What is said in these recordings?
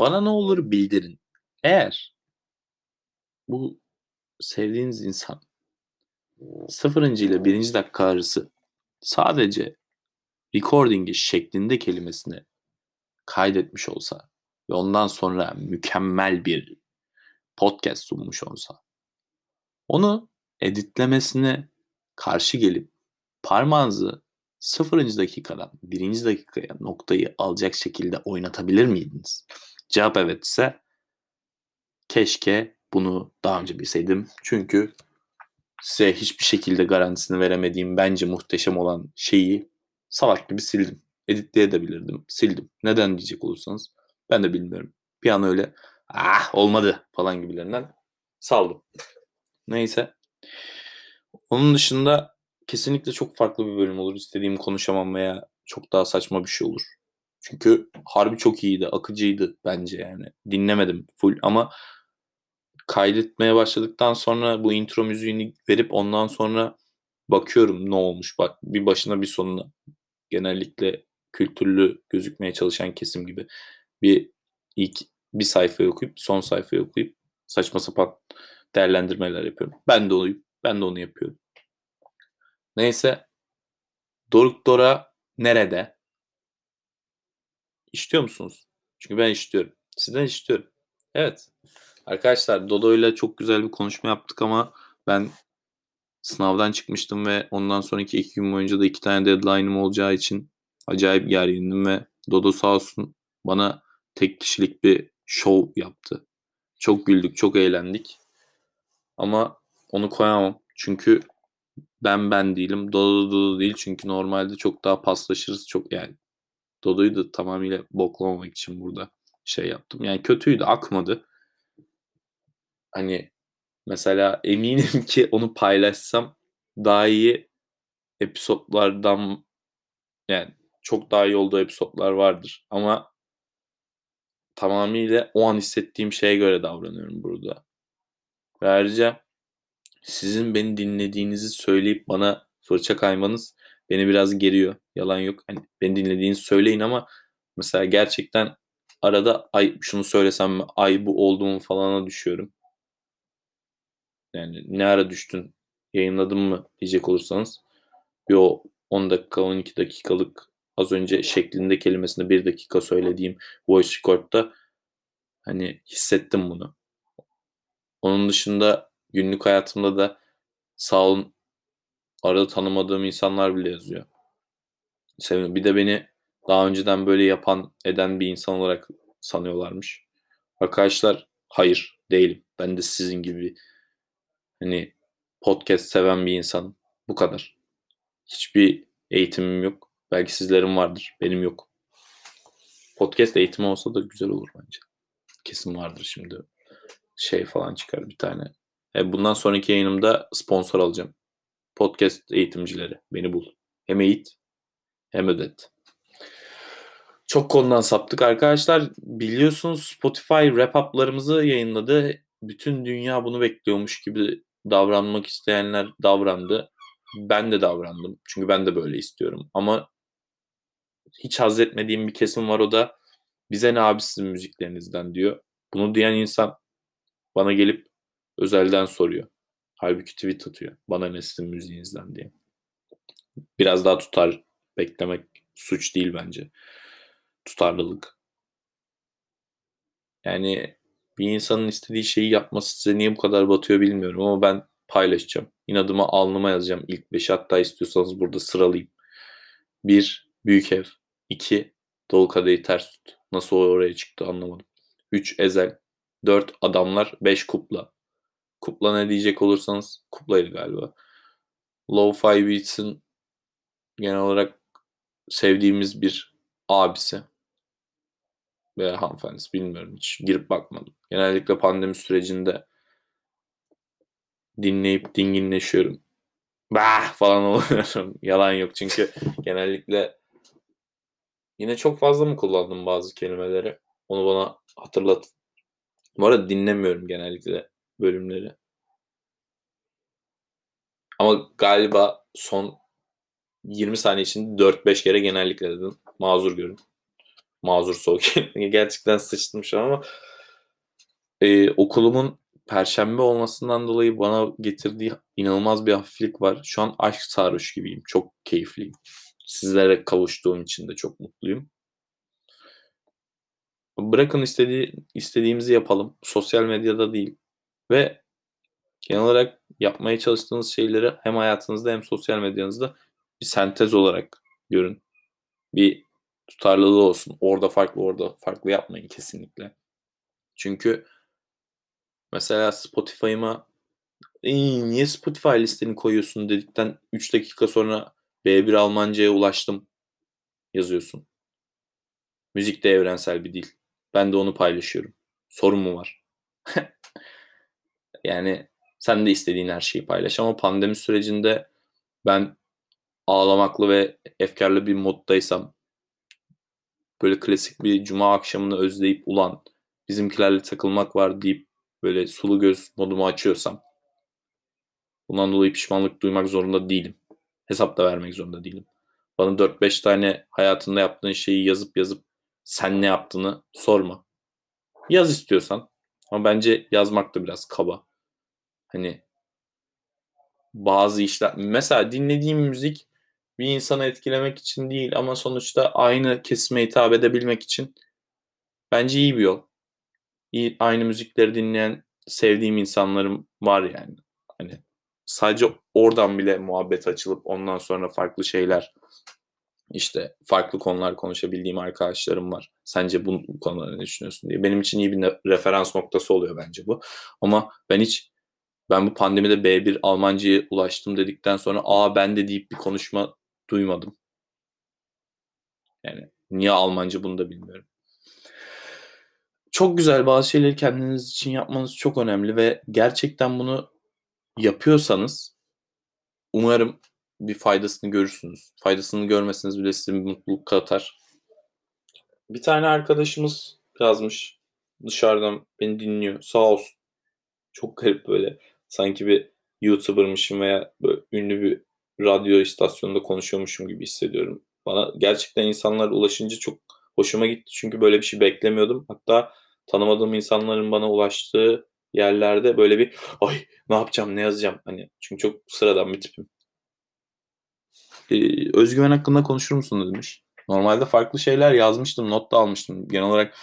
Bana ne olur bildirin. Eğer bu sevdiğiniz insan sıfırıncı ile birinci dakika arası sadece recording'i şeklinde kelimesini kaydetmiş olsa ve ondan sonra mükemmel bir podcast sunmuş olsa onu editlemesine karşı gelip parmağınızı sıfırıncı dakikadan birinci dakikaya noktayı alacak şekilde oynatabilir miydiniz? Cevap evet ise keşke bunu daha önce bilseydim. Çünkü size hiçbir şekilde garantisini veremediğim bence muhteşem olan şeyi salak gibi sildim. Editleyebilirdim. Sildim. Neden diyecek olursanız ben de bilmiyorum. Bir an öyle ah olmadı falan gibilerinden saldım. Neyse. Onun dışında kesinlikle çok farklı bir bölüm olur. İstediğim konuşamam veya çok daha saçma bir şey olur. Çünkü harbi çok iyiydi, akıcıydı bence yani. Dinlemedim full ama kaydetmeye başladıktan sonra bu intro müziğini verip ondan sonra bakıyorum ne olmuş bak bir başına bir sonuna. Genellikle kültürlü gözükmeye çalışan kesim gibi bir ilk bir sayfayı okuyup son sayfayı okuyup saçma sapan değerlendirmeler yapıyorum. Ben de onu ben de onu yapıyorum. Neyse Doruk Dora nerede? İstiyor musunuz? Çünkü ben istiyorum. Sizden istiyorum. Evet. Arkadaşlar Dodo ile çok güzel bir konuşma yaptık ama ben sınavdan çıkmıştım ve ondan sonraki iki gün boyunca da iki tane deadline'ım olacağı için acayip gergindim ve Dodo sağ olsun bana tek kişilik bir show yaptı. Çok güldük, çok eğlendik. Ama onu koyamam. Çünkü ben ben değilim. Dodo Dodo değil. Çünkü normalde çok daha paslaşırız. Çok yani Dodo'yu da tamamıyla boklamamak için burada şey yaptım. Yani kötüydü. Akmadı. Hani mesela eminim ki onu paylaşsam daha iyi episodlardan yani çok daha iyi olduğu episodlar vardır. Ama tamamıyla o an hissettiğim şeye göre davranıyorum burada. Ve ayrıca sizin beni dinlediğinizi söyleyip bana fırça kaymanız beni biraz geriyor. Yalan yok. Hani beni dinlediğinizi söyleyin ama mesela gerçekten arada ay şunu söylesem mi ay bu oldu mu falana düşüyorum. Yani ne ara düştün yayınladın mı diyecek olursanız bir o 10 dakika 12 dakikalık az önce şeklinde kelimesinde bir dakika söylediğim voice record'da hani hissettim bunu. Onun dışında günlük hayatımda da sağ olun arada tanımadığım insanlar bile yazıyor. Bir de beni daha önceden böyle yapan eden bir insan olarak sanıyorlarmış. Arkadaşlar hayır değilim. Ben de sizin gibi hani podcast seven bir insan. Bu kadar. Hiçbir eğitimim yok. Belki sizlerin vardır. Benim yok. Podcast eğitimi olsa da güzel olur bence. Kesin vardır şimdi. Şey falan çıkar bir tane. E bundan sonraki yayınımda sponsor alacağım. Podcast eğitimcileri. Beni bul. Hem eğit hem ödet. Çok konudan saptık arkadaşlar. Biliyorsunuz Spotify wrap-up'larımızı yayınladı. Bütün dünya bunu bekliyormuş gibi davranmak isteyenler davrandı. Ben de davrandım. Çünkü ben de böyle istiyorum. Ama hiç haz etmediğim bir kesim var o da bize ne abi sizin müziklerinizden diyor. Bunu diyen insan bana gelip özelden soruyor. Halbuki tweet atıyor. Bana ne sizin müziğinizden diye. Biraz daha tutar beklemek suç değil bence. Tutarlılık. Yani bir insanın istediği şeyi yapması size niye bu kadar batıyor bilmiyorum ama ben paylaşacağım. İnadıma alnıma yazacağım ilk 5 hatta istiyorsanız burada sıralayayım. 1. Büyük ev. 2. Dolu kadehi ters tut. Nasıl oraya çıktı anlamadım. 3. Ezel. 4. Adamlar. 5. Kupla. Kupla ne diyecek olursanız kuplaydı galiba. Low-Fi Beats'in genel olarak sevdiğimiz bir abisi veya hanımefendisi bilmiyorum hiç girip bakmadım. Genellikle pandemi sürecinde dinleyip dinginleşiyorum. Bah falan oluyorum. Yalan yok çünkü genellikle yine çok fazla mı kullandım bazı kelimeleri? Onu bana hatırlat. Bu arada dinlemiyorum genellikle bölümleri. Ama galiba son 20 saniye için 4-5 kere genellikle dedim. Mazur görün. mazur soğuk. Gerçekten sıçtım şu an ama e, okulumun perşembe olmasından dolayı bana getirdiği inanılmaz bir hafiflik var. Şu an aşk sarhoş gibiyim. Çok keyifliyim. Sizlere kavuştuğum için de çok mutluyum. Bırakın istediği, istediğimizi yapalım. Sosyal medyada değil. Ve genel olarak yapmaya çalıştığınız şeyleri hem hayatınızda hem sosyal medyanızda bir sentez olarak görün. Bir tutarlılığı olsun. Orada farklı, orada farklı yapmayın kesinlikle. Çünkü mesela Spotify'ıma niye Spotify listeni koyuyorsun dedikten 3 dakika sonra B1 Almanca'ya ulaştım yazıyorsun. Müzik de evrensel bir dil. Ben de onu paylaşıyorum. Sorun mu var? yani sen de istediğin her şeyi paylaş ama pandemi sürecinde ben ağlamaklı ve efkarlı bir moddaysam böyle klasik bir cuma akşamını özleyip ulan bizimkilerle takılmak var deyip böyle sulu göz modumu açıyorsam bundan dolayı pişmanlık duymak zorunda değilim. Hesap da vermek zorunda değilim. Bana 4-5 tane hayatında yaptığın şeyi yazıp yazıp sen ne yaptığını sorma. Yaz istiyorsan. Ama bence yazmak da biraz kaba. Hani bazı işler mesela dinlediğim müzik bir insanı etkilemek için değil ama sonuçta aynı kesime hitap edebilmek için bence iyi bir yol. İyi, aynı müzikleri dinleyen sevdiğim insanlarım var yani. Hani sadece oradan bile muhabbet açılıp ondan sonra farklı şeyler işte farklı konular konuşabildiğim arkadaşlarım var. Sence bu, konuda ne düşünüyorsun diye. Benim için iyi bir referans noktası oluyor bence bu. Ama ben hiç ben bu pandemide B1 Almanca'ya ulaştım dedikten sonra aa ben de deyip bir konuşma duymadım. Yani niye Almanca bunu da bilmiyorum. Çok güzel bazı şeyleri kendiniz için yapmanız çok önemli ve gerçekten bunu yapıyorsanız umarım bir faydasını görürsünüz. Faydasını görmeseniz bile size bir mutluluk katar. Bir tane arkadaşımız yazmış dışarıdan beni dinliyor. Sağ olsun. Çok garip böyle. Sanki bir YouTuber'mışım veya böyle ünlü bir radyo istasyonunda konuşuyormuşum gibi hissediyorum. Bana gerçekten insanlar ulaşınca çok hoşuma gitti. Çünkü böyle bir şey beklemiyordum. Hatta tanımadığım insanların bana ulaştığı yerlerde böyle bir ay ne yapacağım ne yazacağım hani çünkü çok sıradan bir tipim. Ee, özgüven hakkında konuşur musun demiş. Normalde farklı şeyler yazmıştım, not da almıştım. Genel olarak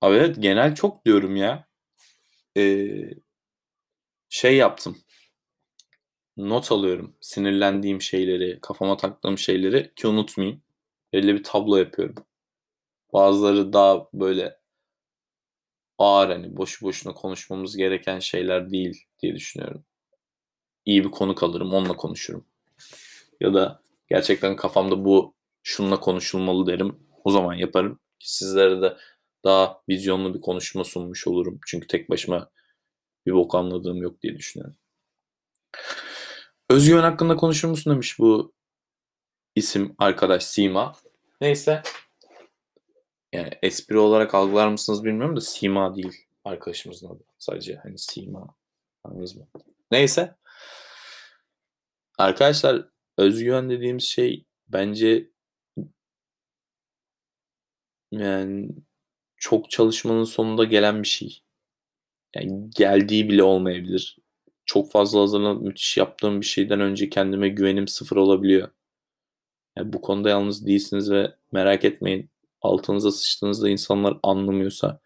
Abi evet genel çok diyorum ya. Ee, şey yaptım. Not alıyorum. Sinirlendiğim şeyleri, kafama taktığım şeyleri ki unutmayayım. Belli bir tablo yapıyorum. Bazıları daha böyle ağır hani boşu boşuna konuşmamız gereken şeyler değil diye düşünüyorum. İyi bir konu kalırım, onunla konuşurum. Ya da gerçekten kafamda bu şunla konuşulmalı derim. O zaman yaparım. Sizlere de daha vizyonlu bir konuşma sunmuş olurum. Çünkü tek başıma bir bok anladığım yok diye düşünüyorum. Özgüven hakkında konuşur musun demiş bu isim arkadaş Sima. Neyse. Yani espri olarak algılar mısınız bilmiyorum da Sima değil arkadaşımızın adı. Sadece hani Sima. Anladınız mı? Neyse. Arkadaşlar özgüven dediğimiz şey bence yani çok çalışmanın sonunda gelen bir şey. Yani geldiği bile olmayabilir. Çok fazla hazırlanıp müthiş yaptığım bir şeyden önce kendime güvenim sıfır olabiliyor. Yani bu konuda yalnız değilsiniz ve merak etmeyin. Altınıza sıçtığınızda insanlar anlamıyorsa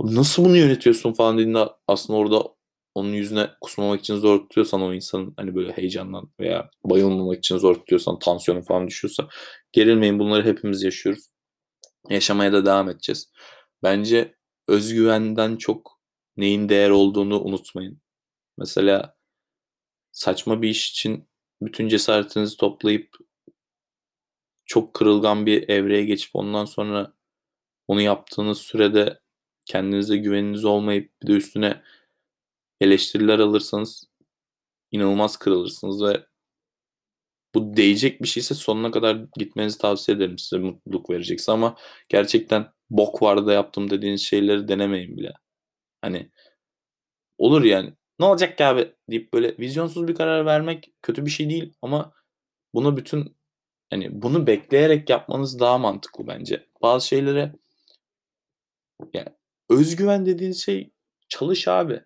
nasıl bunu yönetiyorsun falan dediğinde aslında orada onun yüzüne kusmamak için zor tutuyorsan o insanın hani böyle heyecandan veya bayılmamak için zor tutuyorsan tansiyonu falan düşüyorsa gerilmeyin bunları hepimiz yaşıyoruz. Yaşamaya da devam edeceğiz. Bence özgüvenden çok neyin değer olduğunu unutmayın. Mesela saçma bir iş için bütün cesaretinizi toplayıp çok kırılgan bir evreye geçip ondan sonra onu yaptığınız sürede kendinize güveniniz olmayıp bir de üstüne eleştiriler alırsanız inanılmaz kırılırsınız ve bu değecek bir şeyse sonuna kadar gitmenizi tavsiye ederim size mutluluk verecekse ama gerçekten bok vardı da yaptım dediğiniz şeyleri denemeyin bile. Hani olur yani ne olacak ki abi deyip böyle vizyonsuz bir karar vermek kötü bir şey değil ama bunu bütün hani bunu bekleyerek yapmanız daha mantıklı bence. Bazı şeylere yani özgüven dediğiniz şey çalış abi.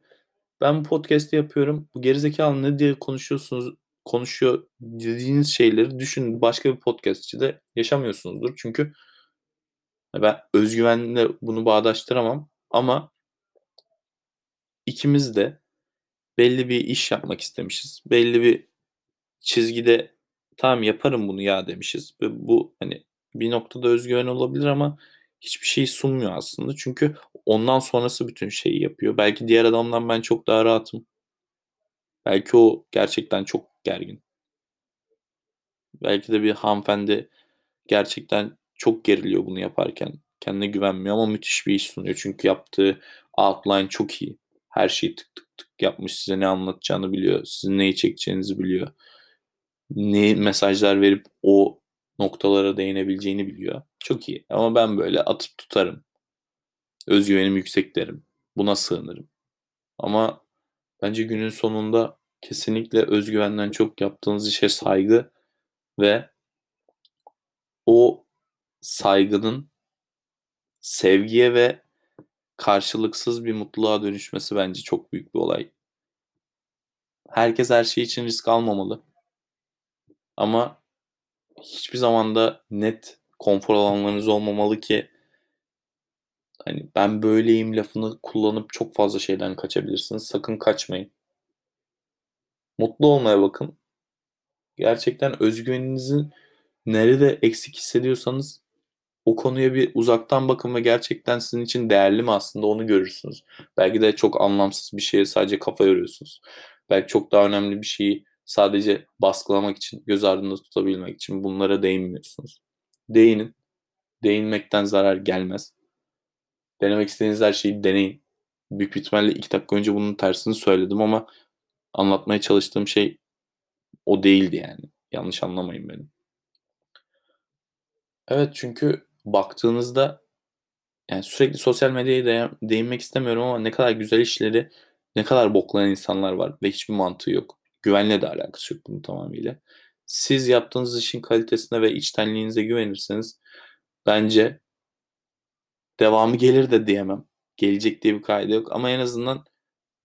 Ben bu podcast'i yapıyorum. Bu gerizekalı ne diye konuşuyorsunuz konuşuyor dediğiniz şeyleri düşünün. Başka bir podcastçi de yaşamıyorsunuzdur. Çünkü ben özgüvenle bunu bağdaştıramam ama ikimiz de belli bir iş yapmak istemişiz. Belli bir çizgide tamam yaparım bunu ya demişiz. Ve bu hani bir noktada özgüven olabilir ama hiçbir şey sunmuyor aslında. Çünkü ondan sonrası bütün şeyi yapıyor. Belki diğer adamdan ben çok daha rahatım. Belki o gerçekten çok gergin. Belki de bir hanımefendi gerçekten çok geriliyor bunu yaparken. Kendine güvenmiyor ama müthiş bir iş sunuyor. Çünkü yaptığı outline çok iyi. Her şeyi tık tık tık yapmış. Size ne anlatacağını biliyor. Sizin neyi çekeceğinizi biliyor. Ne mesajlar verip o noktalara değinebileceğini biliyor. Çok iyi. Ama ben böyle atıp tutarım. Özgüvenim yüksek derim. Buna sığınırım. Ama bence günün sonunda kesinlikle özgüvenden çok yaptığınız işe saygı ve o saygının sevgiye ve karşılıksız bir mutluluğa dönüşmesi bence çok büyük bir olay. Herkes her şey için risk almamalı. Ama hiçbir zaman da net konfor alanlarınız olmamalı ki hani ben böyleyim lafını kullanıp çok fazla şeyden kaçabilirsiniz. Sakın kaçmayın. Mutlu olmaya bakın. Gerçekten özgüveninizin nerede eksik hissediyorsanız o konuya bir uzaktan bakın ve gerçekten sizin için değerli mi aslında onu görürsünüz. Belki de çok anlamsız bir şeye sadece kafa yoruyorsunuz. Belki çok daha önemli bir şeyi sadece baskılamak için, göz ardında tutabilmek için bunlara değinmiyorsunuz. Değinin. Değinmekten zarar gelmez. Denemek istediğiniz her şeyi deneyin. Büyük ihtimalle iki dakika önce bunun tersini söyledim ama anlatmaya çalıştığım şey o değildi yani. Yanlış anlamayın beni. Evet çünkü baktığınızda yani sürekli sosyal medyaya de, değinmek istemiyorum ama ne kadar güzel işleri, ne kadar boklayan insanlar var ve hiçbir mantığı yok. Güvenle de alakası yok bunun tamamıyla. Siz yaptığınız işin kalitesine ve içtenliğinize güvenirseniz bence devamı gelir de diyemem. Gelecek diye bir kaydı yok ama en azından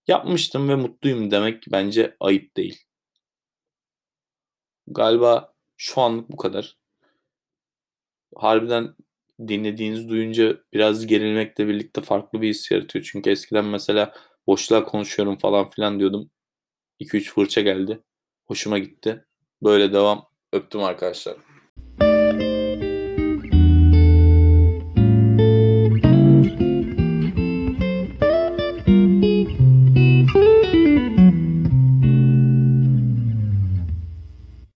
yapmıştım ve mutluyum demek bence ayıp değil. Galiba şu anlık bu kadar. Harbiden dinlediğiniz duyunca biraz gerilmekle birlikte farklı bir his yaratıyor. Çünkü eskiden mesela boşluğa konuşuyorum falan filan diyordum. 2-3 fırça geldi. Hoşuma gitti. Böyle devam. Öptüm arkadaşlar.